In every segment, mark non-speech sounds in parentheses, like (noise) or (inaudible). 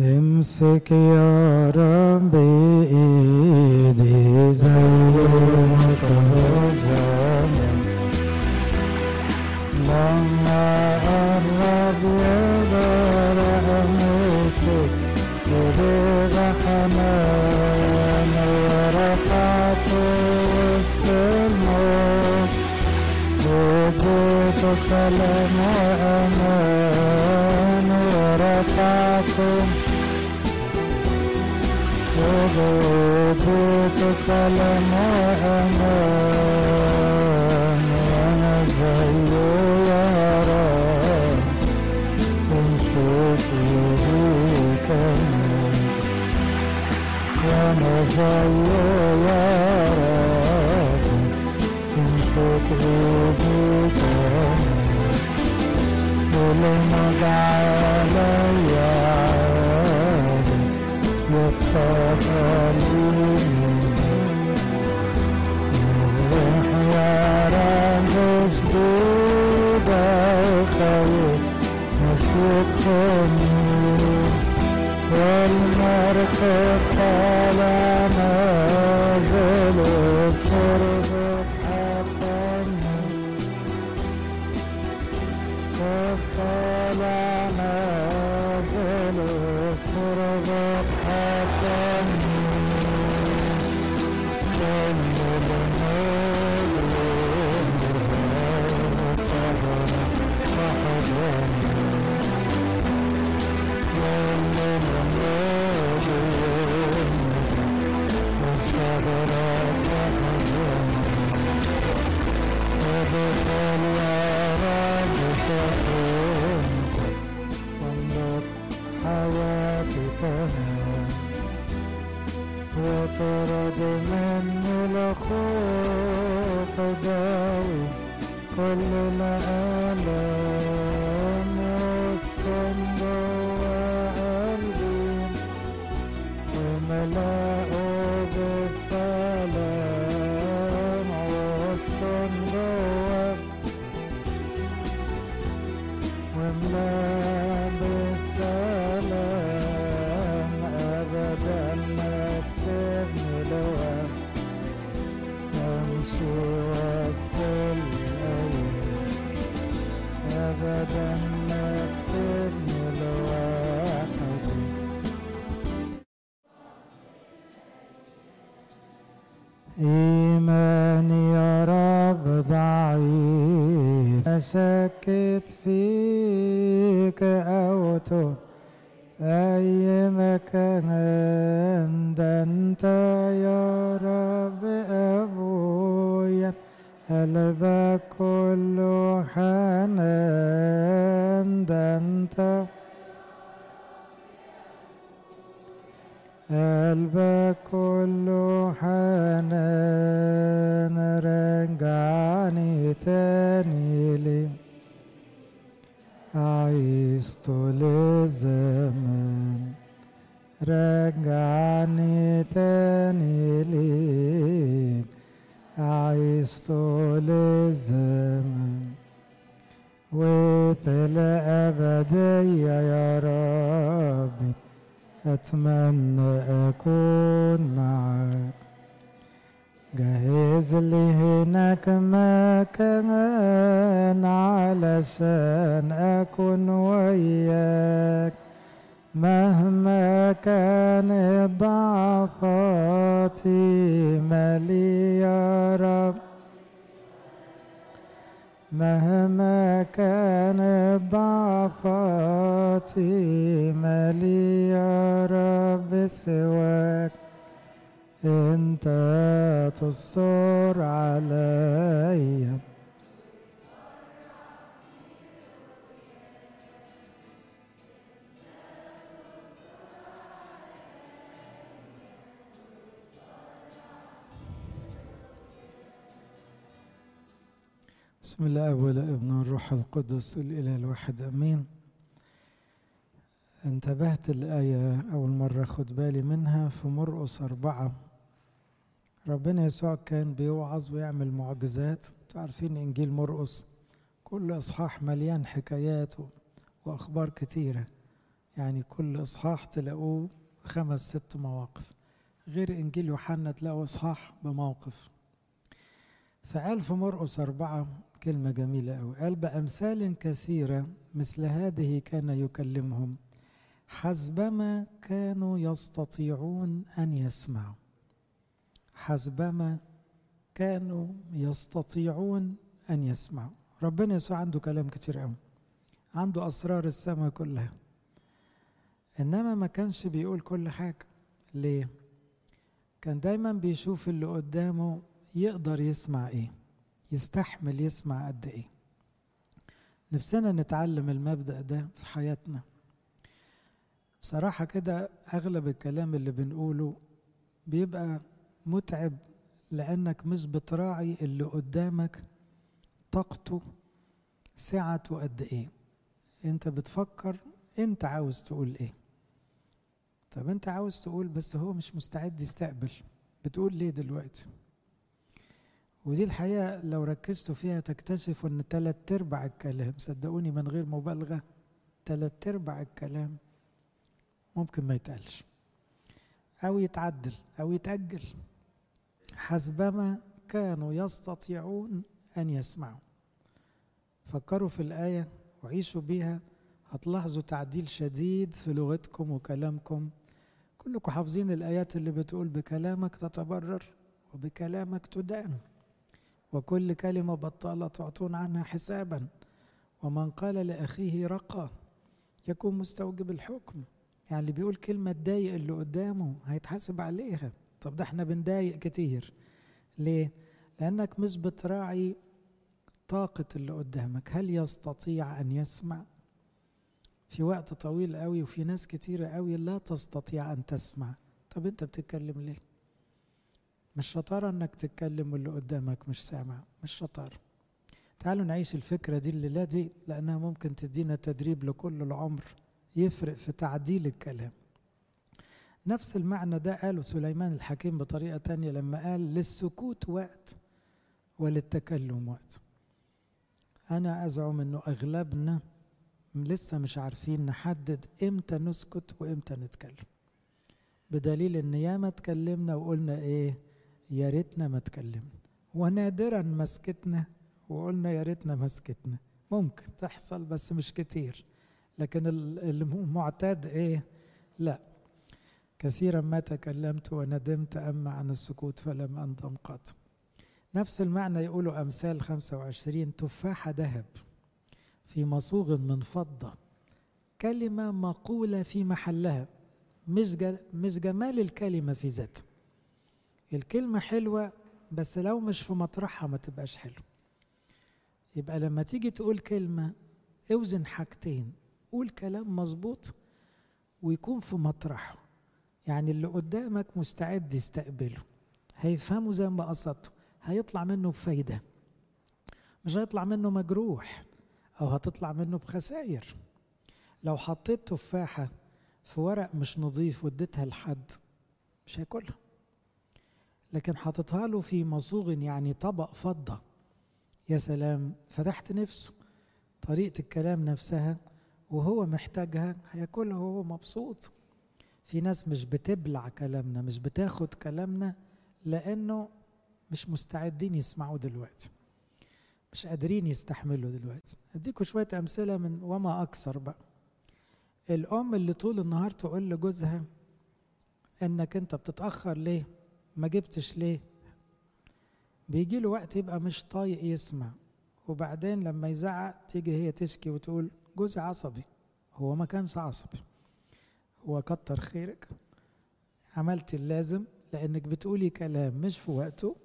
امسك يا رب ايدي زي ما زمان لما قرب يقدر امسك ايدي حنان ورفعت وسط الموت وجود سلام وجود سلام وامان وأنا زيه يا رب امسك يديك وأنا زيه يا رب امسك يديك كل ما علي عادي يبقى نفسي تخني والمركب طالع نازل إيماني يا رب ضعيف فيك أو تهت أي مكان أنت يا قلبك كله حنان ده أنت. قلبك كله حنان رجعني تاني ليه عايز طول الزمان رجعني تاني ليك عايز طول الزمان وفي الأبدية يا ربي أتمنى أكون معاك جهز لي هناك مكان علشان أكون وياك مهما كانت ضعفاتي مالي مهما كانت ضعفاتي مالي يا رب سواك. انت تستر عليا بسم الله والابن والروح القدس الإله الواحد آمين. انتبهت الآية أول مرة خد بالي منها في مرقس أربعة. ربنا يسوع كان بيوعظ ويعمل معجزات. أنتوا عارفين إنجيل مرقس كل إصحاح مليان حكايات وأخبار كتيرة. يعني كل إصحاح تلاقوه خمس ست مواقف. غير إنجيل يوحنا تلاقوا إصحاح بموقف. فقال في مرقس أربعة كلمة جميلة أوي. قال بأمثال كثيرة مثل هذه كان يكلمهم. حسبما كانوا يستطيعون أن يسمعوا. حسبما كانوا يستطيعون أن يسمعوا. ربنا يسوع عنده كلام كتير قوي عنده أسرار السماء كلها. إنما ما كانش بيقول كل حاجة. ليه؟ كان دايما بيشوف اللي قدامه يقدر يسمع إيه. يستحمل يسمع قد إيه. نفسنا نتعلم المبدأ ده في حياتنا. بصراحة كده أغلب الكلام اللي بنقوله بيبقى متعب لأنك مش بتراعي اللي قدامك طاقته سعته قد إيه. أنت بتفكر أنت عاوز تقول إيه. طب أنت عاوز تقول بس هو مش مستعد يستقبل. بتقول ليه دلوقتي؟ ودي الحقيقة لو ركزتوا فيها تكتشفوا إن تلات أرباع الكلام صدقوني من غير مبالغة تلات أرباع الكلام ممكن ما يتقالش. أو يتعدل أو يتأجل. حسبما كانوا يستطيعون أن يسمعوا. فكروا في الآية وعيشوا بيها هتلاحظوا تعديل شديد في لغتكم وكلامكم. كلكم حافظين الآيات اللي بتقول بكلامك تتبرر وبكلامك تدان. وكل كلمة بطالة تعطون عنها حسابا ومن قال لأخيه رقى يكون مستوجب الحكم يعني اللي بيقول كلمة تضايق اللي قدامه هيتحاسب عليها طب ده إحنا بنضايق كتير ليه؟ لأنك مش بتراعي طاقة اللي قدامك هل يستطيع أن يسمع؟ في وقت طويل قوي وفي ناس كتيرة قوي لا تستطيع أن تسمع طب أنت بتتكلم ليه؟ مش شطارة إنك تتكلم واللي قدامك مش سامع مش شطارة تعالوا نعيش الفكرة دي الليلة دي لأنها ممكن تدينا تدريب لكل العمر يفرق في تعديل الكلام. نفس المعنى ده قاله سليمان الحكيم بطريقة تانية لما قال للسكوت وقت وللتكلم وقت. أنا أزعم أنه أغلبنا لسه مش عارفين نحدد إمتى نسكت وإمتى نتكلم. بدليل إن ياما اتكلمنا وقلنا إيه يا ريتنا ما اتكلمنا ونادرا ما سكتنا وقلنا يا ريتنا ما سكتنا. ممكن تحصل بس مش كتير لكن المعتاد إيه؟ لا. كثيرا ما تكلمت وندمت أما عن السكوت فلم أندم قط. نفس المعنى يقولوا أمثال 25 تفاحة ذهب في مصوغ من فضة. كلمة مقولة في محلها مش مش جمال الكلمة في ذاتها. الكلمة حلوة بس لو مش في مطرحها ما تبقاش حلو. يبقى لما تيجي تقول كلمة أوزن حاجتين قول كلام مظبوط ويكون في مطرحه. يعني اللي قدامك مستعد يستقبله. هيفهمه زي ما قصدته. هيطلع منه بفايدة. مش هيطلع منه مجروح أو هتطلع منه بخسائر. لو حطيت تفاحة في ورق مش نظيف واديتها لحد مش هياكلها. لكن حاططها له في مصوغ يعني طبق فضة. يا سلام فتحت نفسه طريقة الكلام نفسها وهو محتاجها هياكلها وهو مبسوط. في ناس مش بتبلع كلامنا مش بتاخد كلامنا لأنه مش مستعدين يسمعوا دلوقتي. مش قادرين يستحملوا دلوقتي. اديكم شوية أمثلة من وما أكثر بقى. الأم اللي طول النهار تقول لجوزها إنك أنت بتتأخر ليه؟ ما جبتش ليه؟ بيجي له وقت يبقى مش طايق يسمع وبعدين لما يزعق تيجي هي تشكي وتقول جوزي عصبي. هو ما كانش عصبي. هو كتر خيرك عملت اللازم لأنك بتقولي كلام مش في وقته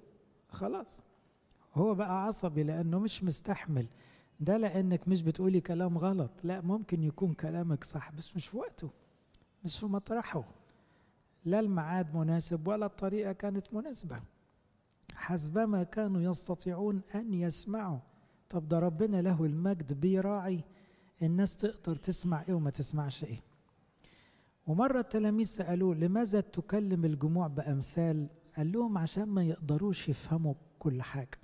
خلاص. هو بقى عصبي لأنه مش مستحمل. ده لأنك مش بتقولي كلام غلط. لا ممكن يكون كلامك صح بس مش في وقته مش في مطرحه. لا الميعاد مناسب ولا الطريقة كانت مناسبة. حسبما كانوا يستطيعون أن يسمعوا. طب ده ربنا له المجد بيراعي الناس تقدر تسمع إيه وما تسمعش إيه. ومرة التلاميذ سألوه لماذا تكلم الجموع بأمثال؟ قال لهم عشان ما يقدروش يفهموا كل حاجة.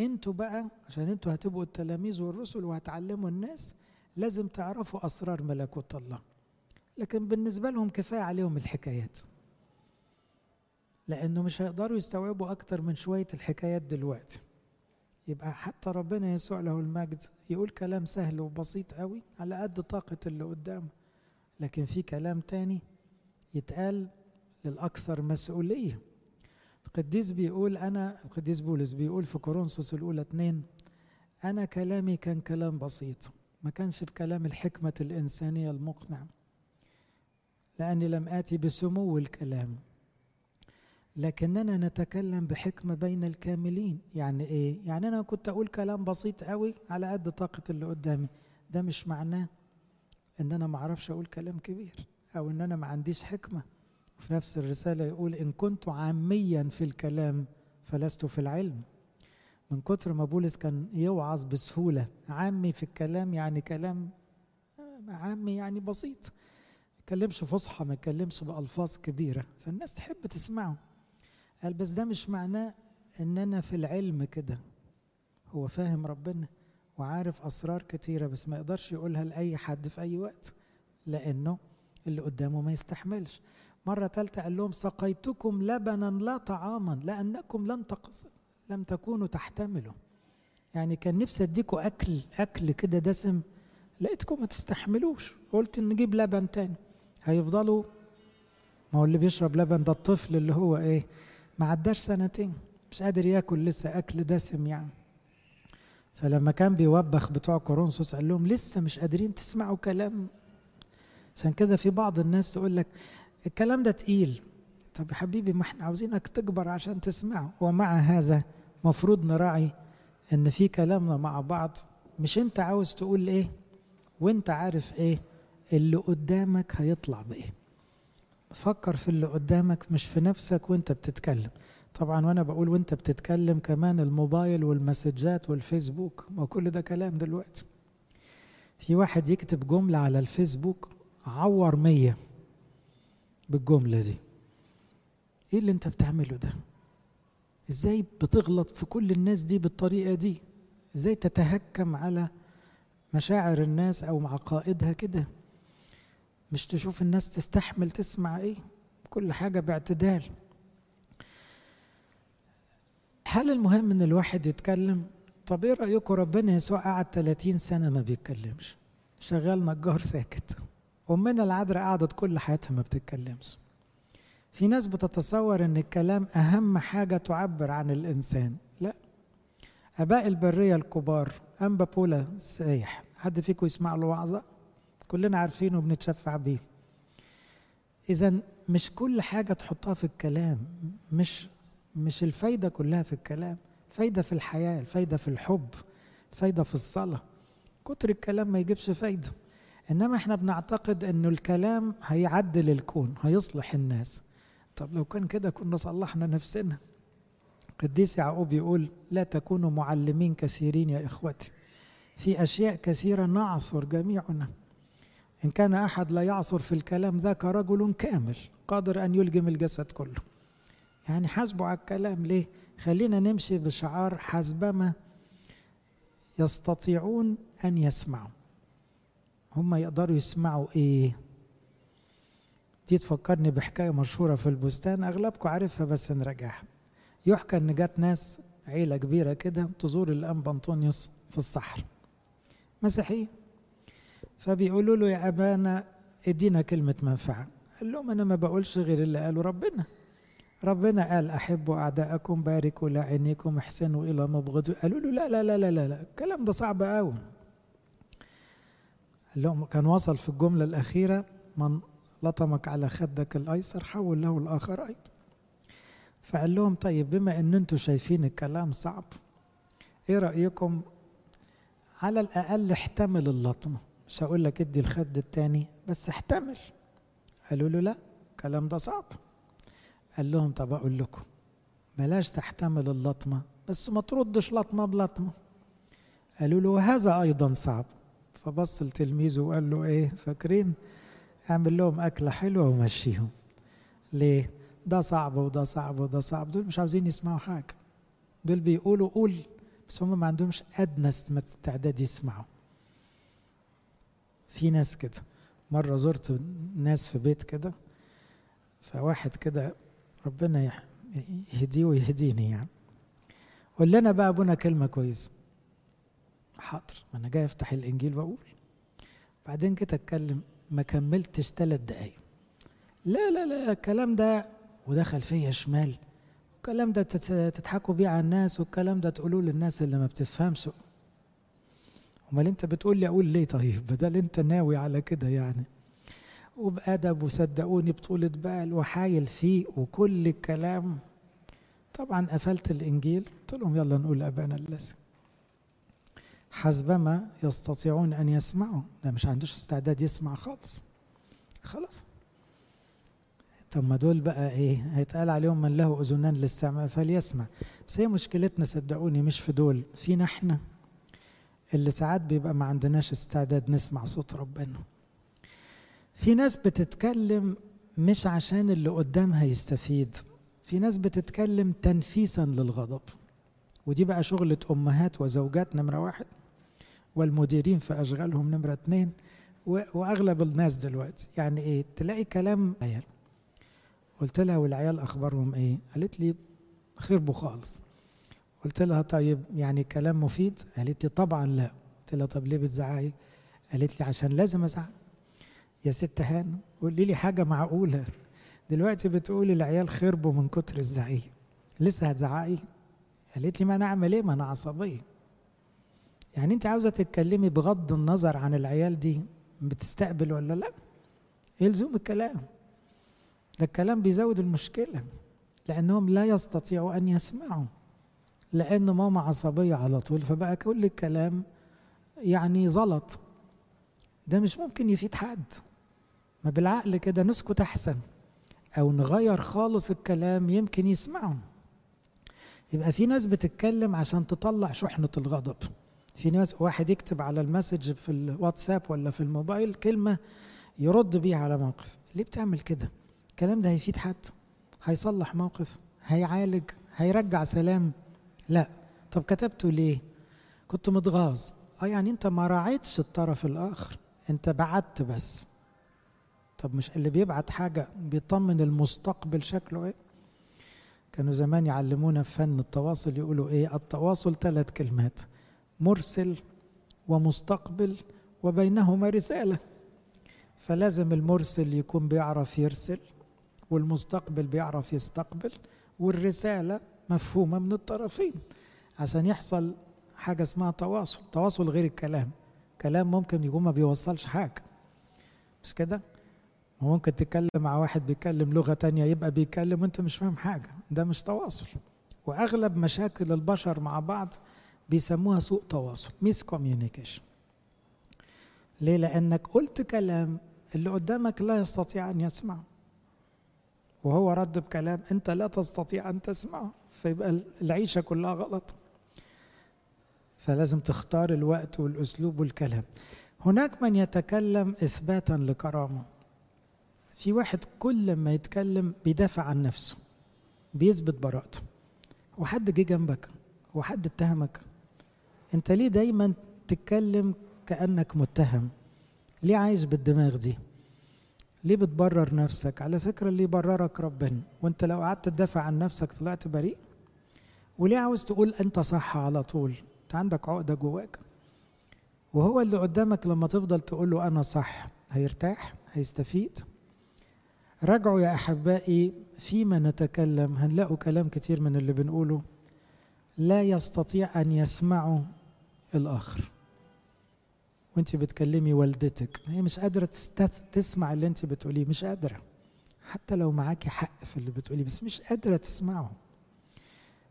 أنتوا بقى عشان أنتوا هتبقوا التلاميذ والرسل وهتعلموا الناس لازم تعرفوا أسرار ملكوت الله. لكن بالنسبة لهم كفاية عليهم الحكايات. لأنه مش هيقدروا يستوعبوا أكتر من شوية الحكايات دلوقتي. يبقى حتى ربنا يسوع له المجد يقول كلام سهل وبسيط قوي على قد طاقة اللي قدامه. لكن في كلام تاني يتقال للأكثر مسؤولية. القديس بيقول أنا القديس بولس بيقول في كورنثوس الأولى اتنين أنا كلامي كان كلام بسيط ما كانش بكلام الحكمة الإنسانية المقنع لأني لم آتي بسمو الكلام. لكننا نتكلم بحكمة بين الكاملين. يعني إيه؟ يعني أنا كنت أقول كلام بسيط قوي على قد طاقة اللي قدامي. ده مش معناه إن أنا ما أعرفش أقول كلام كبير أو إن أنا ما عنديش حكمة. في نفس الرسالة يقول إن كنت عاميا في الكلام فلست في العلم. من كتر ما بولس كان يوعظ بسهولة. عامي في الكلام يعني كلام عامي يعني بسيط. يتكلمش فصحى ما يتكلمش بألفاظ كبيرة. فالناس تحب تسمعه. قال بس ده مش معناه إن أنا في العلم كده. هو فاهم ربنا وعارف أسرار كتيرة بس ما يقدرش يقولها لأي حد في أي وقت لأنه اللي قدامه ما يستحملش. مرة تالتة قال لهم سقيتكم لبنا لا طعاما لأنكم لن تقص لم تكونوا تحتملوا. يعني كان نفسي أديكوا أكل أكل كده دسم لقيتكم ما تستحملوش. قلت نجيب لبن تاني. هيفضلوا ما هو اللي بيشرب لبن ده الطفل اللي هو إيه؟ ما عداش سنتين مش قادر ياكل لسه أكل دسم يعني. فلما كان بيوبخ بتوع كورنثوس قال لهم لسه مش قادرين تسمعوا كلام. عشان كده في بعض الناس تقول لك الكلام ده تقيل. طب يا حبيبي ما إحنا عاوزينك تكبر عشان تسمعه. ومع هذا مفروض نراعي إن في كلامنا مع بعض. مش أنت عاوز تقول إيه؟ وأنت عارف إيه؟ اللي قدامك هيطلع بإيه. فكر في اللي قدامك مش في نفسك وأنت بتتكلم. طبعا وأنا بقول وأنت بتتكلم كمان الموبايل والمسجات والفيسبوك ما كل ده كلام دلوقتي. في واحد يكتب جملة على الفيسبوك عور مية بالجملة دي. إيه اللي أنت بتعمله ده؟ إزاي بتغلط في كل الناس دي بالطريقة دي؟ إزاي تتهكم على مشاعر الناس أو عقائدها كده؟ مش تشوف الناس تستحمل تسمع إيه؟ كل حاجة باعتدال. هل المهم إن الواحد يتكلم؟ طب إيه رأيكم ربنا يسوع قعد 30 سنة ما بيتكلمش. شغال نجار ساكت. أمنا العذراء قعدت كل حياتها ما بتتكلمش. في ناس بتتصور إن الكلام أهم حاجة تعبر عن الإنسان. لا. أباء البرية الكبار انبا بولا السايح حد فيكم يسمع له وعظة؟ كلنا عارفينه وبنتشفع بيه. اذا مش كل حاجة تحطها في الكلام مش مش الفايدة كلها في الكلام الفايدة في الحياة الفايدة في الحب الفايدة في الصلاة. كتر الكلام ما يجيبش فايدة. إنما إحنا بنعتقد إنه الكلام هيعدل الكون هيصلح الناس. طب لو كان كده كنا صلحنا نفسنا. قديس يعقوب يقول لا تكونوا معلمين كثيرين يا إخوتي. في أشياء كثيرة نعصر جميعنا. إن كان أحد لا يعصر في الكلام ذاك رجل كامل قادر أن يلجم الجسد كله. يعني حاسبوا على الكلام ليه؟ خلينا نمشي بشعار حسبما يستطيعون أن يسمعوا. هم يقدروا يسمعوا إيه؟ دي تفكرني بحكاية مشهورة في البستان أغلبكم عارفها بس نراجعها. يحكى إن جت ناس عيلة كبيرة كده تزور الأنبا أنطونيوس في الصحراء. مسيحيين. فبيقولوا له يا أبانا ادينا كلمة منفعة. قال لهم أنا ما بقولش غير اللي قاله ربنا. ربنا قال أحبوا أعداءكم باركوا لعينيكم احسنوا إلى مبغض. قالوا له لا لا لا لا لا, لا. الكلام ده صعب قوي. قال لهم كان وصل في الجملة الأخيرة من لطمك على خدك الأيسر حول له الآخر أيضا. فقال لهم طيب بما أن أنتم شايفين الكلام صعب إيه رأيكم؟ على الأقل احتمل اللطمة مش هقول لك ادي الخد التاني بس احتمل. قالوا له لا الكلام ده صعب. قال لهم طب أقول لكم بلاش تحتمل اللطمة بس ما تردش لطمة بلطمة. قالوا له وهذا أيضا صعب. فبص لتلميذه وقال له إيه فاكرين؟ اعمل لهم أكلة حلوة ومشيهم. ليه؟ ده صعب وده صعب وده صعب. دول مش عاوزين يسمعوا حاجة. دول بيقولوا قول بس هم ما عندهمش أدنى استعداد يسمعوا. في ناس كده. مرة زرت ناس في بيت كده فواحد كده ربنا يهديه ويهديني يعني. قول لنا بقى أبونا كلمة كويسة. حاضر ما أنا جاي أفتح الإنجيل وأقول. بعدين كده أتكلم ما كملتش ثلاث دقايق. لا لا لا الكلام ده ودخل فيا شمال. الكلام ده تضحكوا بيه على الناس والكلام ده تقولوه للناس اللي ما بتفهمش. أمال أنت بتقول لي أقول ليه طيب؟ (laughs) بدل أنت ناوي على كده يعني. وبأدب وصدقوني بطولة بال وحايل فيه وكل الكلام. طبعا قفلت الإنجيل. قلت لهم يلا نقول أبانا الذي حسبما يستطيعون أن يسمعوا. ده مش عندوش استعداد يسمع خالص. خلاص. طب ما دول بقى إيه؟ هيتقال عليهم من له أذنان للسمع فليسمع. بس هي مشكلتنا صدقوني مش في دول فينا إحنا. اللي ساعات بيبقى ما عندناش استعداد نسمع صوت ربنا. في ناس بتتكلم مش عشان اللي قدامها يستفيد. في ناس بتتكلم تنفيسا للغضب. ودي بقى شغلة أمهات وزوجات نمرة واحد والمديرين في أشغالهم نمرة اتنين وأغلب الناس دلوقتي. يعني إيه؟ تلاقي كلام عيال. قلت لها والعيال أخبارهم إيه؟ قالت لي خربوا خالص. قلت لها طيب يعني كلام مفيد؟ قالت لي طبعا لا. قلت لها طب ليه بتزعقي؟ قالت لي عشان لازم أزعق. يا ست هان قولي لي حاجة معقولة. دلوقتي بتقولي العيال خربوا من كتر الزعيق. لسه هتزعقي؟ قالت لي ما أنا أعمل إيه؟ ما أنا عصبية. يعني أنت عاوزة تتكلمي بغض النظر عن العيال دي؟ بتستقبل ولا لا؟ إيه لزوم الكلام. ده الكلام بيزود المشكلة لأنهم لا يستطيعوا أن يسمعوا. لأن ماما عصبية على طول فبقى كل الكلام يعني زلط. ده مش ممكن يفيد حد. ما بالعقل كده نسكت أحسن. أو نغير خالص الكلام يمكن يسمعهم. يبقى في ناس بتتكلم عشان تطلع شحنة الغضب. في ناس واحد يكتب على المسج في الواتساب ولا في الموبايل كلمة يرد بيها على موقف. ليه بتعمل كده؟ الكلام ده هيفيد حد. هيصلح موقف. هيعالج. هيرجع سلام. لا. طب كتبته ليه؟ كنت متغاظ. آه يعني أنت ما راعيتش الطرف الآخر. أنت بعدت بس. طب مش اللي بيبعت حاجة بيطمن المستقبل شكله إيه؟ كانوا زمان يعلمونا في فن التواصل يقولوا إيه؟ التواصل ثلاث كلمات مرسل ومستقبل وبينهما رسالة. فلازم المرسل يكون بيعرف يرسل والمستقبل بيعرف يستقبل والرسالة مفهومه من الطرفين. عشان يحصل حاجة اسمها تواصل. تواصل غير الكلام. كلام ممكن يكون ما بيوصلش حاجة. مش كده؟ ممكن تتكلم مع واحد بيتكلم لغة تانية يبقى بيتكلم وانت مش فاهم حاجة. ده مش تواصل. وأغلب مشاكل البشر مع بعض بيسموها سوء تواصل. miscommunication ليه؟ لأنك قلت كلام اللي قدامك لا يستطيع أن يسمعه. وهو رد بكلام انت لا تستطيع أن تسمعه. فيبقى العيشة كلها غلط. فلازم تختار الوقت والأسلوب والكلام. هناك من يتكلم إثباتا لكرامة. في واحد كل ما يتكلم بيدافع عن نفسه بيثبت براءته. وحد جه جنبك وحد اتهمك. أنت ليه دايما تتكلم كأنك متهم؟ ليه عايش بالدماغ دي؟ ليه بتبرر نفسك؟ على فكرة اللي يبررك ربنا؟ وأنت لو قعدت تدافع عن نفسك طلعت بريء؟ وليه عاوز تقول أنت صح على طول؟ أنت عندك عقدة جواك. وهو اللي قدامك لما تفضل تقول له أنا صح هيرتاح هيستفيد. راجعوا يا أحبائي فيما نتكلم هنلاقوا كلام كتير من اللي بنقوله. لا يستطيع أن يسمعه الآخر. وأنت بتكلمي والدتك. هي مش قادرة تسمع اللي أنت بتقوليه مش قادرة. حتى لو معاكي حق في اللي بتقوليه بس مش قادرة تسمعه.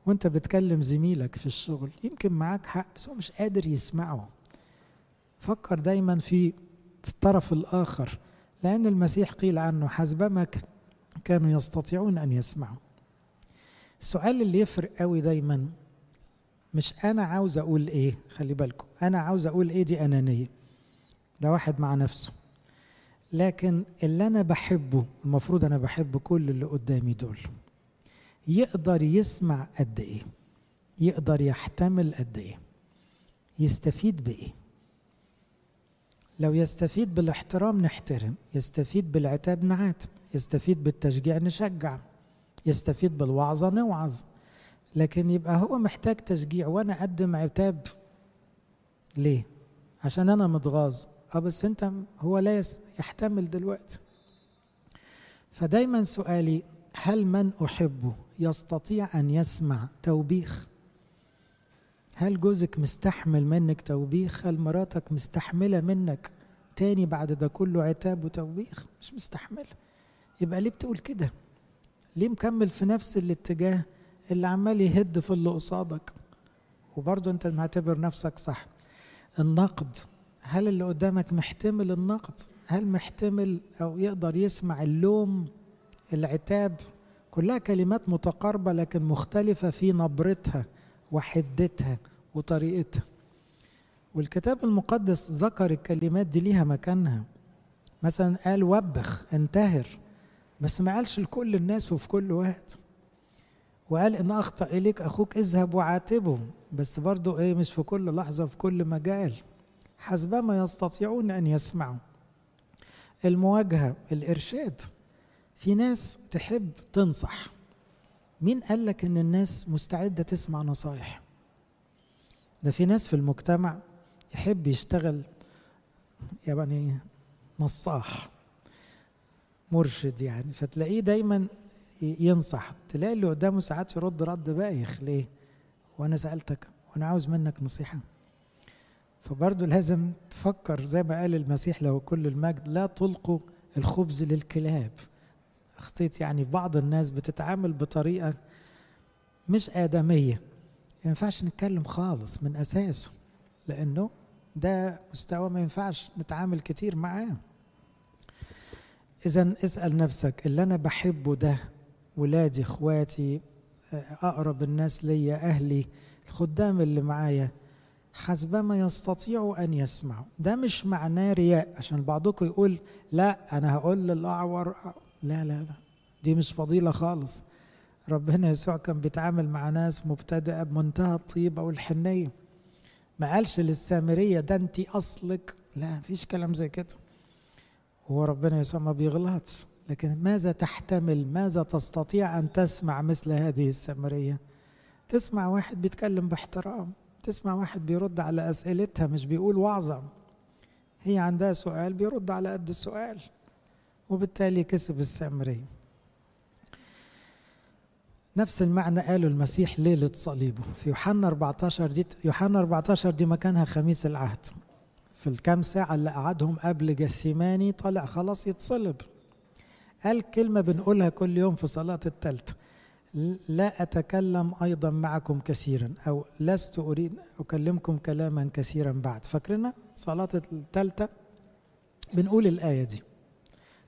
وانت بتكلم زميلك في الشغل يمكن معاك حق بس هو مش قادر يسمعه. فكر دايما في في الطرف الآخر لأن المسيح قيل عنه حسبما كانوا يستطيعون أن يسمعوا. السؤال اللي يفرق قوي دايما مش أنا عاوز أقول إيه خلي بالكم أنا عاوز أقول إيه دي أنانية. ده واحد مع نفسه. لكن اللي أنا بحبه المفروض أنا بحب كل اللي قدامي دول. يقدر يسمع قد إيه يقدر يحتمل قد إيه يستفيد بإيه. لو يستفيد بالاحترام نحترم يستفيد بالعتاب نعاتب يستفيد بالتشجيع نشجع يستفيد بالوعظة نوعظ. لكن يبقى هو محتاج تشجيع وأنا أقدم عتاب. ليه؟ عشان أنا متغاظ. آه بس أنت هو لا يحتمل دلوقتي. فدايما سؤالي هل من أحبه؟ يستطيع أن يسمع توبيخ. هل جوزك مستحمل منك توبيخ؟ هل مراتك مستحملة منك؟ تاني بعد ده كله عتاب وتوبيخ؟ مش مستحمله يبقى ليه بتقول كده؟ ليه مكمل في نفس الاتجاه اللي عمال يهد في اللي قصادك؟ وبرضه انت معتبر نفسك صح. النقد. هل اللي قدامك محتمل النقد؟ هل محتمل أو يقدر يسمع اللوم العتاب؟ كلها كلمات متقاربة لكن مختلفة في نبرتها وحدتها وطريقتها. والكتاب المقدس ذكر الكلمات دي ليها مكانها. مثلا قال وبخ انتهر. بس ما قالش لكل الناس وفي كل وقت وقال إن أخطأ إليك أخوك اذهب وعاتبه. بس برضه إيه مش في كل لحظة في كل مجال. حسبما يستطيعون أن يسمعوا. المواجهة الإرشاد. في ناس تحب تنصح. مين قال لك إن الناس مستعدة تسمع نصايح؟ ده في ناس في المجتمع يحب يشتغل يعني نصاح مرشد يعني فتلاقيه دايما ينصح. تلاقي اللي قدامه ساعات يرد رد بايخ ليه؟ وأنا سألتك وأنا عاوز منك نصيحة. فبرضه لازم تفكر زي ما قال المسيح له كل المجد لا تلقوا الخبز للكلاب. اخطيت يعني بعض الناس بتتعامل بطريقة مش آدمية. ما ينفعش نتكلم خالص من أساسه لأنه ده مستوى ما ينفعش نتعامل كتير معاه. اذا اسأل نفسك اللي أنا بحبه ده ولادي إخواتي أقرب الناس ليا أهلي الخدام اللي معايا حسبما يستطيعوا أن يسمعوا. ده مش معناه رياء عشان بعضكم يقول لا أنا هقول للأعور لا لا لا. دي مش فضيلة خالص. ربنا يسوع كان بيتعامل مع ناس مبتدئة بمنتهى الطيبة والحنية. ما قالش للسامرية ده انت أصلك. لا مفيش كلام زي كده. هو ربنا يسوع ما بيغلطش. لكن ماذا تحتمل؟ ماذا تستطيع أن تسمع مثل هذه السامرية؟ تسمع واحد بيتكلم باحترام. تسمع واحد بيرد على أسئلتها مش بيقول وعظه هي عندها سؤال بيرد على قد السؤال. وبالتالي كسب السامريه نفس المعنى قاله المسيح ليلة صليبه. في يوحنا 14 دي يوحنا 14 دي مكانها خميس العهد. في الكام ساعة اللي قعدهم قبل جسيماني طلع خلاص يتصلب. قال كلمة بنقولها كل يوم في صلاة التالتة لا أتكلم أيضا معكم كثيرا أو لست أريد أكلمكم كلاما كثيرا بعد. فاكرنا صلاة التالتة. بنقول الآية دي.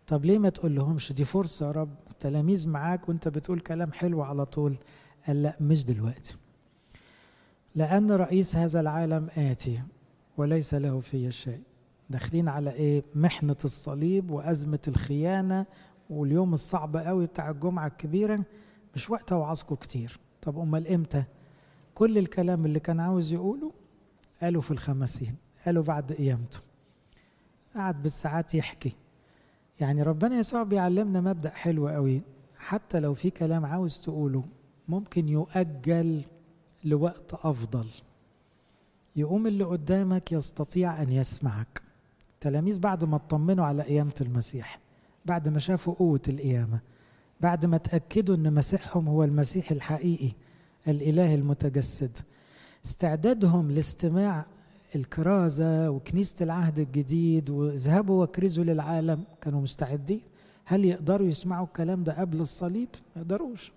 طب ليه ما تقول لهمش دي فرصة يا رب. التلاميذ معاك وانت بتقول كلام حلو على طول. قال لا مش دلوقتي. لأن رئيس هذا العالم آتي وليس له في شيء. داخلين على إيه؟ محنة الصليب وأزمة الخيانة واليوم الصعب قوي بتاع الجمعة الكبيرة. مش وقت اوعظكم كتير. طب أمال إمتى؟ كل الكلام اللي كان عاوز يقوله قاله في الخمسين قاله بعد قيامته. قعد بالساعات يحكي. يعني ربنا يسوع بيعلمنا مبدأ حلو قوي. حتى لو في كلام عاوز تقوله ممكن يؤجل لوقت أفضل. يقوم اللي قدامك يستطيع أن يسمعك. التلاميذ بعد ما اطمنوا على قيامة المسيح بعد ما شافوا قوة القيامة بعد ما تأكدوا أن مسيحهم هو المسيح الحقيقي الإله المتجسد استعدادهم لاستماع الكرازة وكنيسة العهد الجديد واذهبوا وكرزوا للعالم كانوا مستعدين. هل يقدروا يسمعوا الكلام ده قبل الصليب؟ ما يقدروش.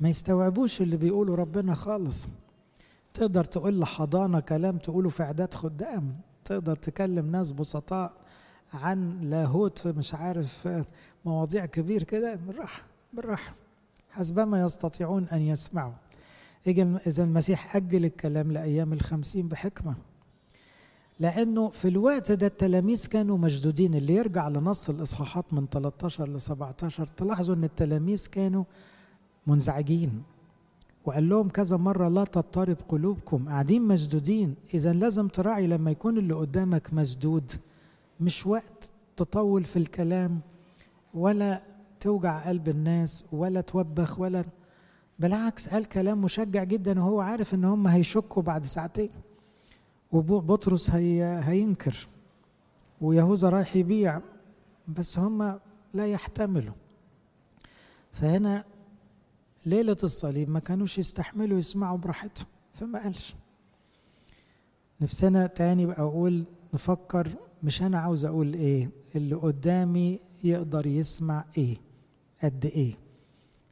ما يستوعبوش اللي بيقوله ربنا خالص. تقدر تقول لحضانة كلام تقوله في إعداد خدام. تقدر تكلم ناس بسطاء عن لاهوت مش عارف مواضيع كبير كده. بالراحة بالراحة. حسبما يستطيعون أن يسمعوا. إذا المسيح أجل الكلام لأيام الخمسين بحكمة. لأنه في الوقت ده التلاميذ كانوا مشدودين اللي يرجع لنص الإصحاحات من 13 ل 17 تلاحظوا أن التلاميذ كانوا منزعجين. وقال لهم كذا مرة لا تضطرب قلوبكم. قاعدين مسدودين إذا لازم تراعي لما يكون اللي قدامك مسدود مش وقت تطول في الكلام ولا توجع قلب الناس ولا توبخ ولا بالعكس قال كلام مشجع جدا وهو عارف إن هم هيشكوا بعد ساعتين. وبطرس هي هينكر. ويهوذا رايح يبيع بس هم لا يحتملوا. فهنا ليلة الصليب ما كانوش يستحملوا يسمعوا براحتهم فما قالش. نفسنا تاني بقى أقول نفكر مش أنا عاوز أقول إيه اللي قدامي يقدر يسمع إيه قد إيه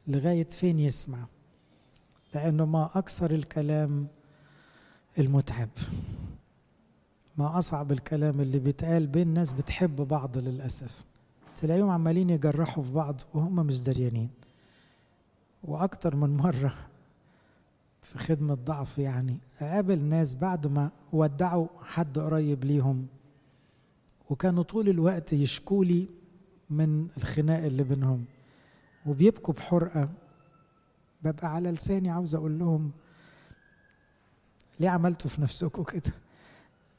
لغاية فين يسمع. لأنه ما أكثر الكلام المتعب. ما أصعب الكلام اللي بيتقال بين ناس بتحب بعض للأسف. تلاقيهم عمالين يجرحوا في بعض وهم مش دريانين. وأكتر من مرة في خدمة ضعف يعني أقابل ناس بعد ما ودعوا حد قريب ليهم وكانوا طول الوقت يشكولي من الخناق اللي بينهم. وبيبكوا بحرقة. ببقى على لساني عاوز أقول لهم ليه عملتوا في نفسكم كده؟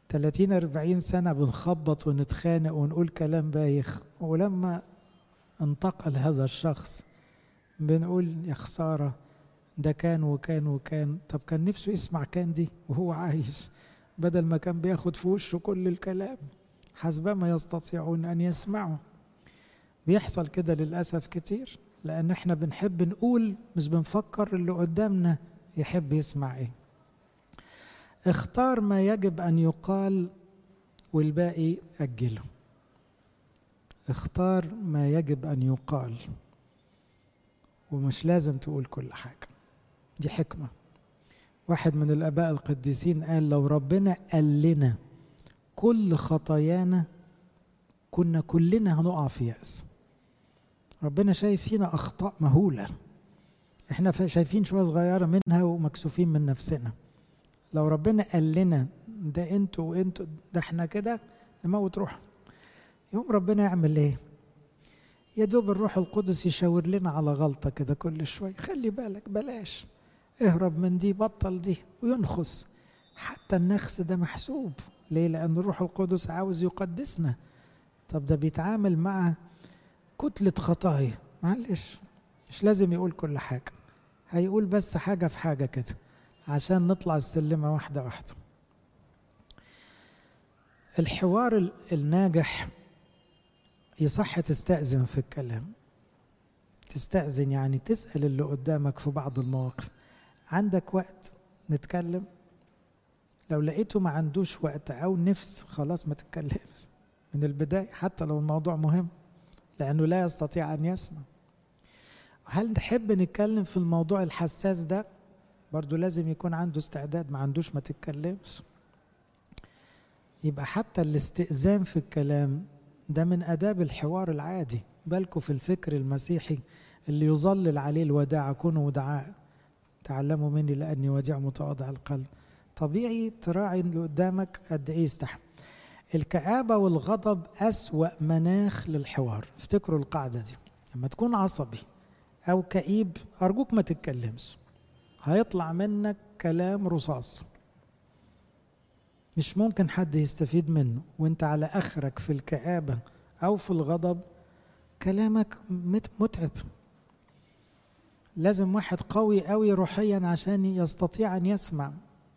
30 40 سنة بنخبط ونتخانق ونقول كلام بايخ. ولما انتقل هذا الشخص بنقول يا خسارة ده كان وكان وكان. طب كان نفسه يسمع كان دي وهو عايش بدل ما كان بياخد في وشه كل الكلام. حسبما يستطيعون أن يسمعوا. بيحصل كده للأسف كتير. لأن إحنا بنحب نقول مش بنفكر اللي قدامنا يحب يسمع إيه. اختار ما يجب أن يقال والباقي أجله. اختار ما يجب أن يقال ومش لازم تقول كل حاجة. دي حكمة. واحد من الآباء القديسين قال لو ربنا قال لنا كل خطايانا كنا كلنا هنقع في يأس. ربنا شايف فينا أخطاء مهولة. إحنا شايفين شوية صغيرة منها ومكسوفين من نفسنا. لو ربنا قال لنا ده أنتوا وأنتوا ده إحنا كده نموت روح يوم ربنا يعمل إيه؟ يا دوب الروح القدس يشاور لنا على غلطة كده كل شوية. خلي بالك بلاش. اهرب من دي بطل دي وينخس. حتى النخس ده محسوب. ليه؟ لأن الروح القدس عاوز يقدسنا. طب ده بيتعامل مع كتلة خطايا. معلش مش لازم يقول كل حاجة. هيقول بس حاجة في حاجة كده عشان نطلع السلمة واحدة واحدة. الحوار الناجح يصح تستأذن في الكلام. تستأذن يعني تسأل اللي قدامك في بعض المواقف. عندك وقت نتكلم؟ لو لقيته ما عندوش وقت أو نفس خلاص ما تتكلمش. من البداية حتى لو الموضوع مهم. لأنه لا يستطيع أن يسمع. هل نحب نتكلم في الموضوع الحساس ده؟ برضو لازم يكون عنده استعداد ما عندوش ما تتكلمش. يبقى حتى الاستئذان في الكلام ده من آداب الحوار العادي. بالكوا في الفكر المسيحي اللي يظلل عليه الوداع كونوا ودعاء. تعلموا مني لأني وديع متواضع القلب. طبيعي تراعي اللي قدامك قد إيه يستحمل. الكآبة والغضب أسوأ مناخ للحوار. افتكروا القاعدة دي. لما تكون عصبي أو كئيب أرجوك ما تتكلمش. هيطلع منك كلام رصاص. مش ممكن حد يستفيد منه. وانت على آخرك في الكآبة أو في الغضب كلامك متعب. لازم واحد قوي قوي روحيا عشان يستطيع أن يسمع.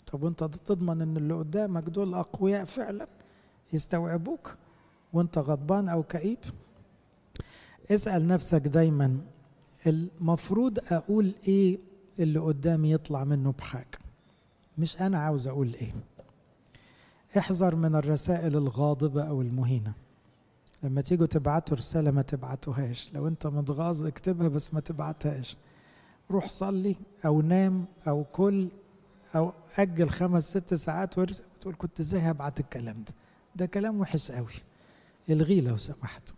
طب وانت تضمن إن اللي قدامك دول أقوياء فعلا؟ يستوعبوك وانت غضبان أو كئيب. اسأل نفسك دايما المفروض أقول إيه اللي قدامي يطلع منه بحاجة؟ مش أنا عاوز أقول إيه. احذر من الرسائل الغاضبة أو المهينة. لما تيجوا تبعتوا رسالة ما تبعتوهاش. لو أنت متغاظ اكتبها بس ما تبعتهاش. روح صلي أو نام أو كل أو أجل خمس ست ساعات وارسل وتقول كنت إزاي هبعت الكلام ده؟ ده كلام وحش قوي. الغيه لو سمحت.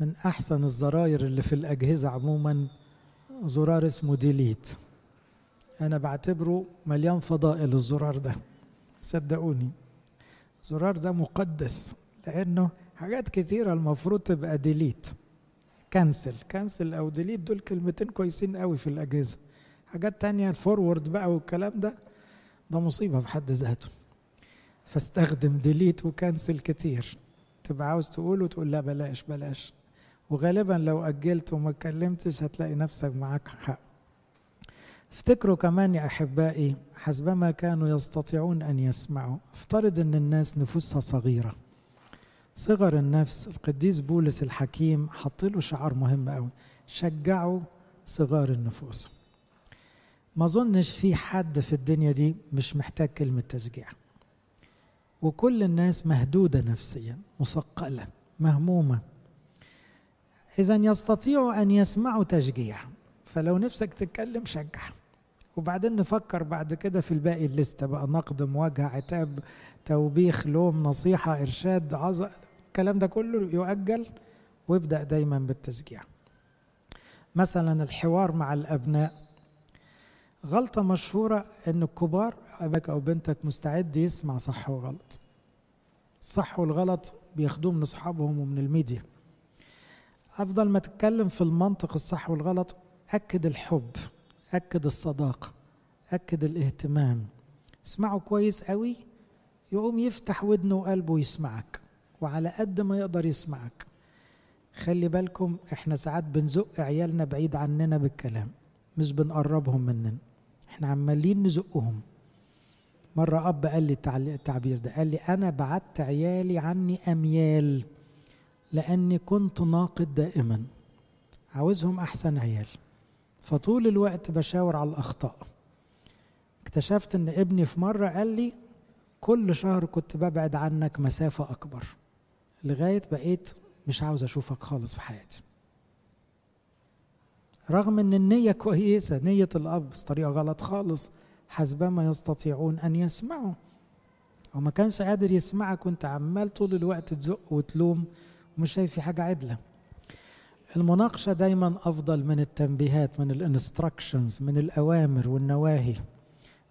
من أحسن الزراير اللي في الأجهزة عموما زرار اسمه delete. أنا بعتبره مليان فضائل الزرار ده. صدقوني. الزرار ده مقدس لأنه حاجات كتيرة المفروض تبقى delete. cancel cancel أو delete دول كلمتين كويسين قوي في الأجهزة. حاجات تانية ال forward بقى والكلام ده ده مصيبة في حد ذاته. فاستخدم delete و cancel كتير. تبقى عاوز تقول وتقول لا بلاش بلاش. وغالبا لو أجلت وما اتكلمتش هتلاقي نفسك معاك حق. افتكروا كمان يا أحبائي حسبما كانوا يستطيعون أن يسمعوا. افترض أن الناس نفوسها صغيرة. صغر النفس القديس بولس الحكيم حط له شعار مهم قوي شجعوا صغار النفوس. ما أظنش في حد في الدنيا دي مش محتاج كلمة تشجيع. وكل الناس مهدودة نفسيا مثقلة مهمومة. إذا يستطيعوا أن يسمعوا تشجيع فلو نفسك تتكلم شجع. وبعدين نفكر بعد كده في الباقي الليستة بقى نقد مواجهة عتاب توبيخ لوم نصيحة إرشاد عظة الكلام ده كله يؤجل وابدأ دايما بالتشجيع. مثلا الحوار مع الأبناء. غلطة مشهورة إن الكبار أباك أو بنتك مستعد يسمع صح وغلط. الصح والغلط بياخدوه من أصحابهم ومن الميديا. أفضل ما تتكلم في المنطق الصح والغلط أكد الحب أكد الصداقة أكد الاهتمام. اسمعه كويس قوي يقوم يفتح ودنه وقلبه ويسمعك وعلى قد ما يقدر يسمعك. خلي بالكم إحنا ساعات بنزق عيالنا بعيد عننا بالكلام مش بنقربهم مننا. إحنا عمالين نزقهم. مرة أب قال لي التعبير ده قال لي أنا بعدت عيالي عني أميال لأني كنت ناقد دائما. عاوزهم أحسن عيال. فطول الوقت بشاور على الأخطاء. اكتشفت إن ابني في مرة قال لي كل شهر كنت ببعد عنك مسافة أكبر. لغاية بقيت مش عاوز أشوفك خالص في حياتي. رغم إن النية كويسة نية الأب بس طريقة غلط خالص. حسبما يستطيعون أن يسمعوا. وما كانش قادر يسمعك وأنت عمال طول الوقت تزق وتلوم ومش شايف في حاجة عدلة. المناقشة دايما أفضل من التنبيهات من الإنستراكشنز من الأوامر والنواهي.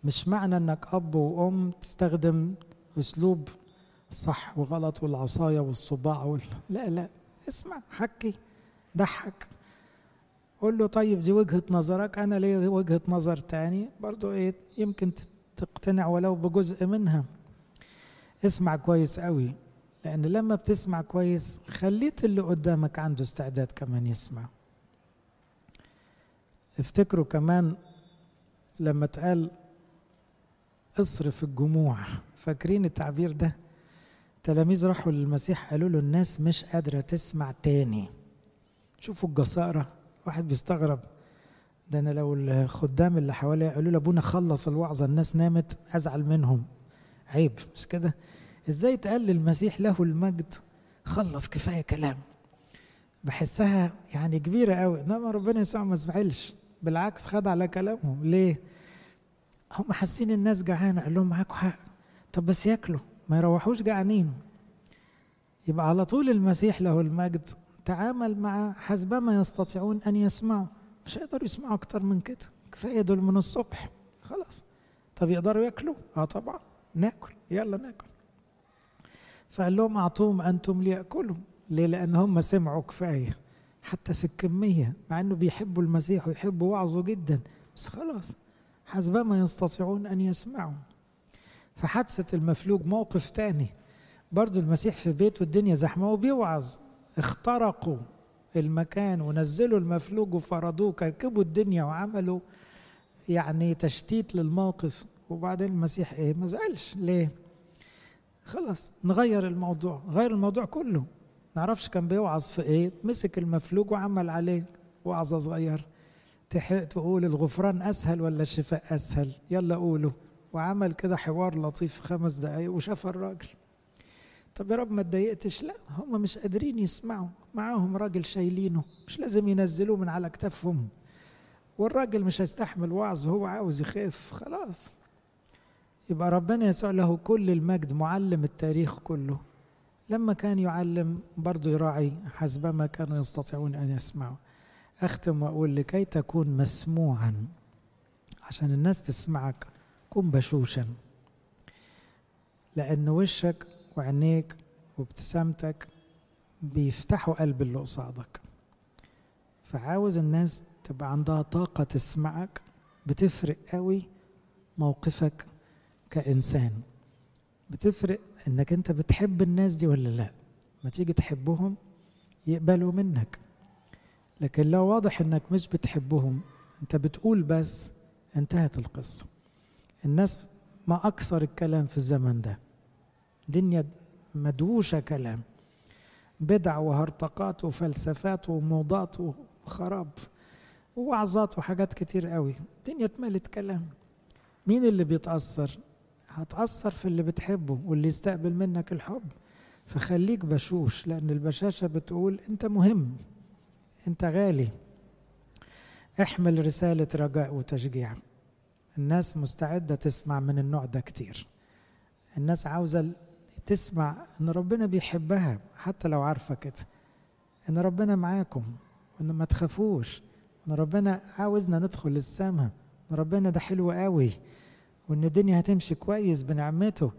مش معنى إنك أب وأم تستخدم أسلوب صح وغلط والعصاية والصباع وال... لا لا. اسمع حكي ضحك. قول له طيب دي وجهة نظرك أنا ليه وجهة نظر تاني. برضو إيه يمكن تقتنع ولو بجزء منها. اسمع كويس قوي لأن لما بتسمع كويس خليت اللي قدامك عنده استعداد كمان يسمع. افتكروا كمان لما اتقال اصرف الجموع. فاكرين التعبير ده؟ تلاميذ راحوا للمسيح قالوا له الناس مش قادرة تسمع تاني. شوفوا الجسارة. واحد بيستغرب. ده أنا لو الخدام اللي حواليا قالوا لي أبونا خلص الوعظة الناس نامت أزعل منهم. عيب مش كده؟ إزاي تقال المسيح له المجد؟ خلص كفاية كلام. بحسها يعني كبيرة قوي. إنما ربنا يسوع ما زعلش. بالعكس خد على كلامهم. ليه؟ هم حاسين الناس جعانة. قال لهم معاكم حق. طب بس ياكلوا. ما يروحوش جعانين. يبقى على طول المسيح له المجد. تعامل مع حسبما يستطيعون أن يسمعوا. مش هيقدروا يسمعوا أكتر من كده. كفاية دول من الصبح. خلاص. طب يقدروا ياكلوا؟ آه طبعا. ناكل. يلا ناكل. فقال لهم أعطوهم أنتم ليأكلوا. ليه؟ لأن هم سمعوا كفاية. حتى في الكمية. مع أنه بيحبوا المسيح ويحبوا وعظه جدا. بس خلاص. حسبما يستطيعون أن يسمعوا. فحادثة المفلوج موقف تاني. برضو المسيح في بيت والدنيا زحمة وبيوعظ. اخترقوا المكان ونزلوا المفلوج وفرضوه كركبوا الدنيا وعملوا يعني تشتيت للموقف. وبعدين المسيح إيه؟ ما زعلش. ليه؟ خلاص نغير الموضوع غير الموضوع كله. نعرفش كان بيوعظ في إيه؟ مسك المفلوج وعمل عليه وعظة صغير. تحق تقول الغفران أسهل ولا الشفاء أسهل؟ يلا قولوا. وعمل كده حوار لطيف خمس دقايق وشاف الراجل. طب يا رب ما اتضايقتش لا هم مش قادرين يسمعوا. معاهم راجل شايلينه. مش لازم ينزلوه من على كتافهم والراجل مش هيستحمل وعظ هو عاوز يخاف. خلاص. يبقى ربنا يسوع له كل المجد معلم التاريخ كله. لما كان يعلم برضه يراعي حسبما كانوا يستطيعون أن يسمعوا. أختم وأقول لكي تكون مسموعا عشان الناس تسمعك كن بشوشا. لأن وشك وعينيك وابتسامتك بيفتحوا قلب اللي قصادك. فعاوز الناس تبقى عندها طاقة تسمعك بتفرق قوي موقفك كإنسان. بتفرق إنك أنت بتحب الناس دي ولا لأ. ما تيجي تحبهم يقبلوا منك. لكن لو واضح إنك مش بتحبهم أنت بتقول بس انتهت القصة. الناس ما أكثر الكلام في الزمن ده. دنيا مدوشة كلام. بدع وهرطقات وفلسفات وموضات وخراب ووعظات وحاجات كتير قوي. الدنيا اتملت كلام. مين اللي بيتأثر؟ هتأثر في اللي بتحبه واللي يستقبل منك الحب. فخليك بشوش لأن البشاشة بتقول أنت مهم أنت غالي. احمل رسالة رجاء وتشجيع. الناس مستعدة تسمع من النوع ده كتير. الناس عاوزة تسمع إن ربنا بيحبها حتى لو عارفة كده. إن ربنا معاكم وان ما تخافوش. إن ربنا عاوزنا ندخل السماء إن ربنا ده حلو قوي وإن الدنيا هتمشي كويس بنعمته.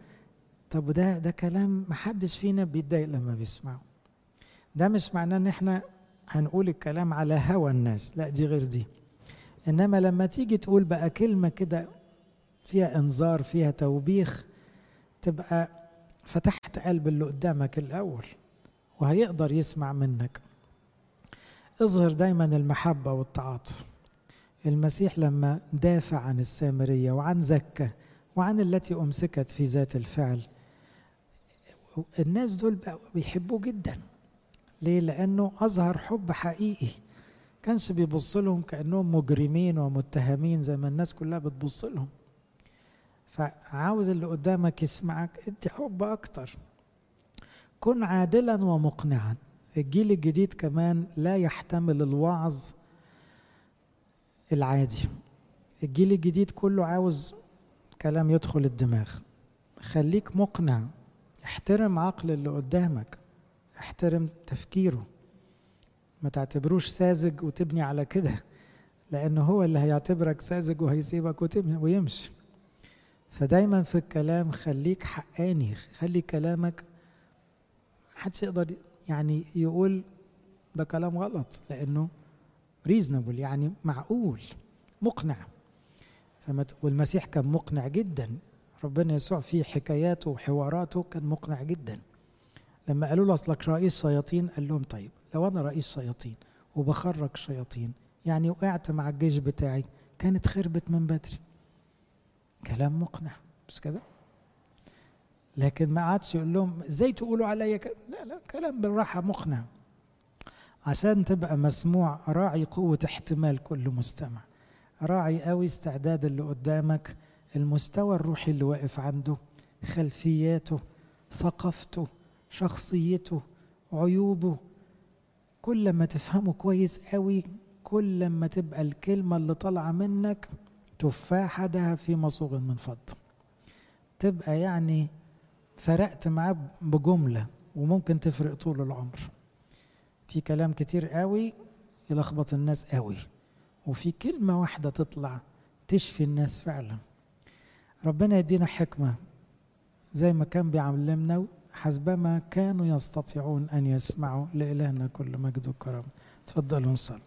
طب ده ده كلام محدش فينا بيتضايق لما بيسمعه. ده مش معناه إن إحنا هنقول الكلام على هوى الناس. لا دي غير دي. إنما لما تيجي تقول بقى كلمة كده فيها إنذار فيها توبيخ تبقى فتحت قلب اللي قدامك الأول وهيقدر يسمع منك. اظهر دايما المحبة والتعاطف. المسيح لما دافع عن السامرية وعن زكه وعن التي أمسكت في ذات الفعل الناس دول بقوا بيحبوه جدا. ليه؟ لأنه أظهر حب حقيقي. كانش بيبص لهم كأنهم مجرمين ومتهمين زي ما الناس كلها بتبص لهم. فعاوز اللي قدامك يسمعك ادي حب أكتر. كن عادلا ومقنعا. الجيل الجديد كمان لا يحتمل الوعظ العادي. الجيل الجديد كله عاوز كلام يدخل الدماغ. خليك مقنع. احترم عقل اللي قدامك. احترم تفكيره. ما تعتبروش ساذج وتبني على كده لأنه هو اللي هيعتبرك ساذج وهيسيبك وتبني ويمشي. فدايما في الكلام خليك حقاني خلي كلامك محدش يقدر يعني يقول ده كلام غلط لأنه ريزنبل يعني معقول مقنع. والمسيح كان مقنع جدا. ربنا يسوع في حكاياته وحواراته كان مقنع جدا. لما قالوا له أصلك رئيس شياطين قال لهم طيب لو أنا رئيس شياطين وبخرج شياطين يعني وقعت مع الجيش بتاعي كانت خربت من بدري. كلام مقنع. مش كده. لكن ما قعدش يقول لهم إزاي تقولوا عليا ك... لا لا كلام بالراحة مقنع. عشان تبقى مسموع راعي قوة احتمال كل مستمع. راعي قوي استعداد اللي قدامك المستوى الروحي اللي واقف عنده خلفياته ثقافته شخصيته عيوبه. كل ما تفهمه كويس قوي كل ما تبقى الكلمة اللي طالعة منك تفاحة ده في مصوغ من فضة. تبقى يعني فرقت معاه بجملة وممكن تفرق طول العمر. في كلام كتير قوي يلخبط الناس قوي وفي كلمة واحدة تطلع تشفي الناس فعلا. ربنا يدينا حكمة. زي ما كان بيعلمنا حسبما كانوا يستطيعون أن يسمعوا لإلهنا كل مجد وكرم. تفضلوا نصلي.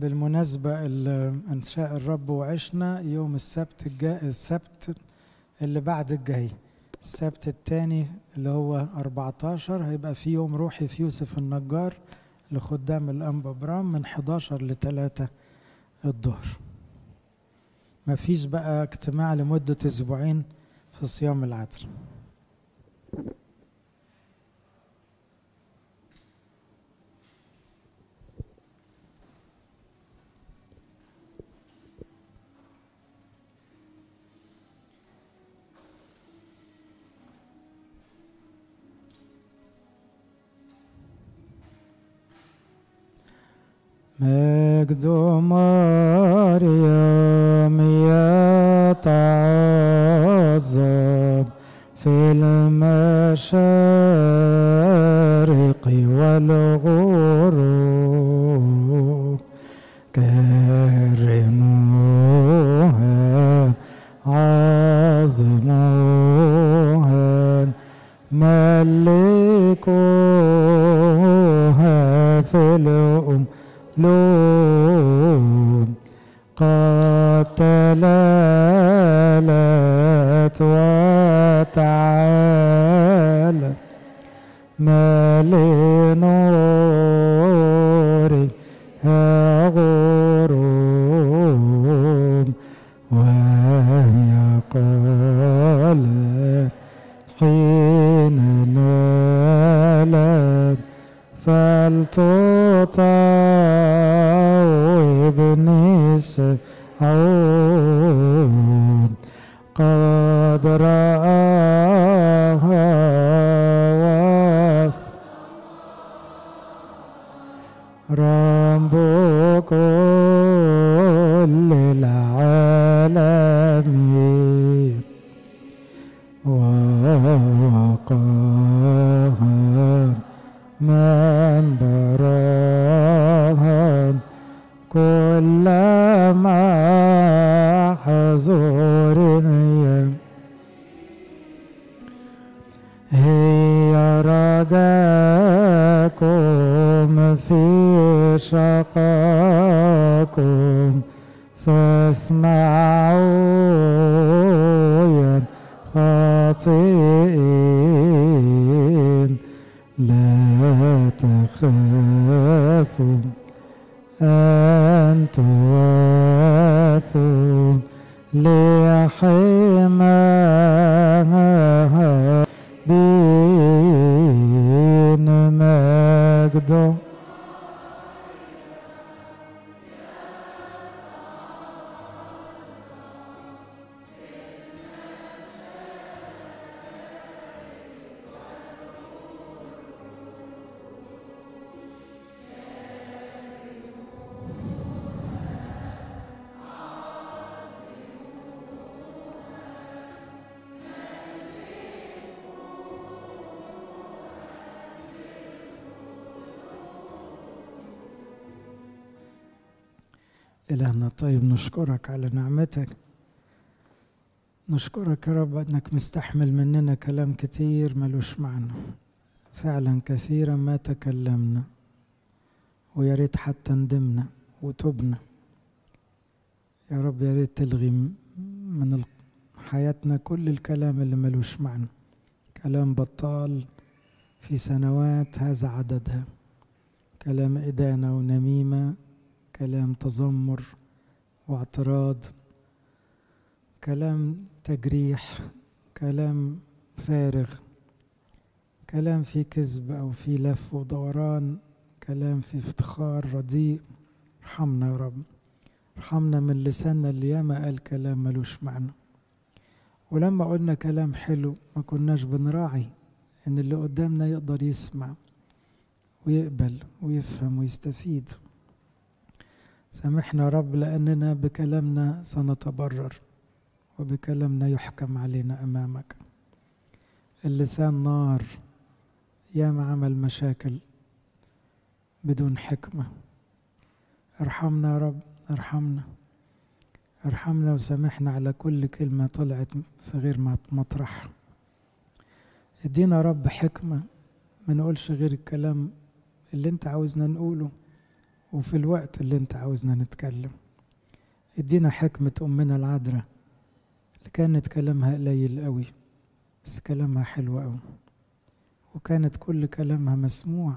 بالمناسبة إنشاء الرب وعشنا يوم السبت الجاي السبت اللي بعد الجاي. السبت الثاني اللي هو 14 هيبقى في يوم روحي في يوسف النجار لخدام الأنبا برام من 11 ل 3 الظهر. مفيش بقى اجتماع لمدة أسبوعين في صيام العطر. مجد مريم يتعظم في المشارق والغروب. كرموها عظموها ملكوها في الأمم لون قد تلالت وتعالى ما يا غرور. فلتطاوبني سعود قد رآها وسط رب كل العالمين ووقاها من براها كل ما حضور هي رجاكم في شقاكم فاسمعوا يا خاطئين. لا تخافوا أن توافوا لحماها بين مجده نشكرك على نعمتك. نشكرك يا رب أنك مستحمل مننا كلام كتير ملوش معنى. فعلا كثيرا ما تكلمنا ويا ريت حتى ندمنا وتبنا. يا رب يا ريت تلغي من حياتنا كل الكلام اللي ملوش معنى. كلام بطال في سنوات هذا عددها. كلام إدانة ونميمة كلام تذمر. واعتراض كلام تجريح كلام فارغ كلام فيه كذب أو فيه لف ودوران كلام فيه افتخار رديء. ارحمنا يا رب. ارحمنا من لساننا اللي ياما قال كلام ملوش معنى. ولما قلنا كلام حلو ما كناش بنراعي إن اللي قدامنا يقدر يسمع ويقبل ويفهم ويستفيد. سامحنا رب لأننا بكلامنا سنتبرر وبكلامنا يحكم علينا أمامك. اللسان نار ياما عمل مشاكل بدون حكمة. ارحمنا يا رب ارحمنا ارحمنا وسامحنا على كل كلمة طلعت في غير مطرح. ادينا رب حكمة ما نقولش غير الكلام اللي انت عاوزنا نقوله. وفي الوقت اللي انت عاوزنا نتكلم. ادينا حكمة أمنا العذراء اللي كانت كلامها قليل قوي بس كلامها حلو قوي. وكانت كل كلامها مسموع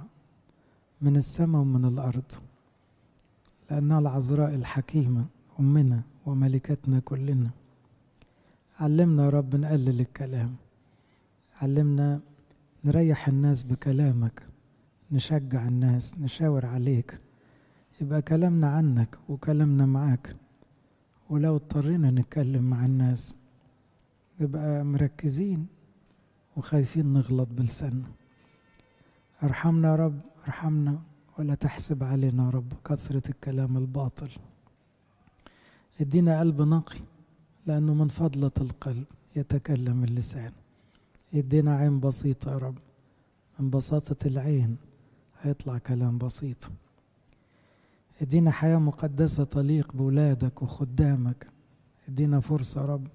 من السماء ومن الأرض لأنها العذراء الحكيمة أمنا وملكتنا كلنا. علمنا يا رب نقلل الكلام. علمنا نريح الناس بكلامك نشجع الناس نشاور عليك. يبقى كلامنا عنك وكلامنا معاك. ولو اضطرينا نتكلم مع الناس نبقى مركزين وخايفين نغلط بلساننا. ارحمنا يا رب ارحمنا ولا تحسب علينا يا رب كثرة الكلام الباطل. ادينا قلب نقي لأنه من فضلة القلب يتكلم اللسان. ادينا عين بسيطة يا رب من بساطة العين هيطلع كلام بسيط. إدينا حياة مقدسة تليق بولادك وخدامك. إدينا فرصة يا رب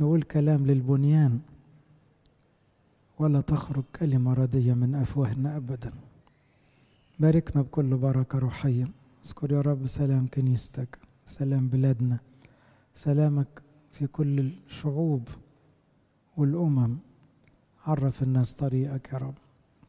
نقول كلام للبنيان ولا تخرج كلمة ردية من أفواهنا أبدا. باركنا بكل بركة روحية. اذكر يا رب سلام كنيستك سلام بلادنا سلامك في كل الشعوب والأمم. عرف الناس طريقك يا رب.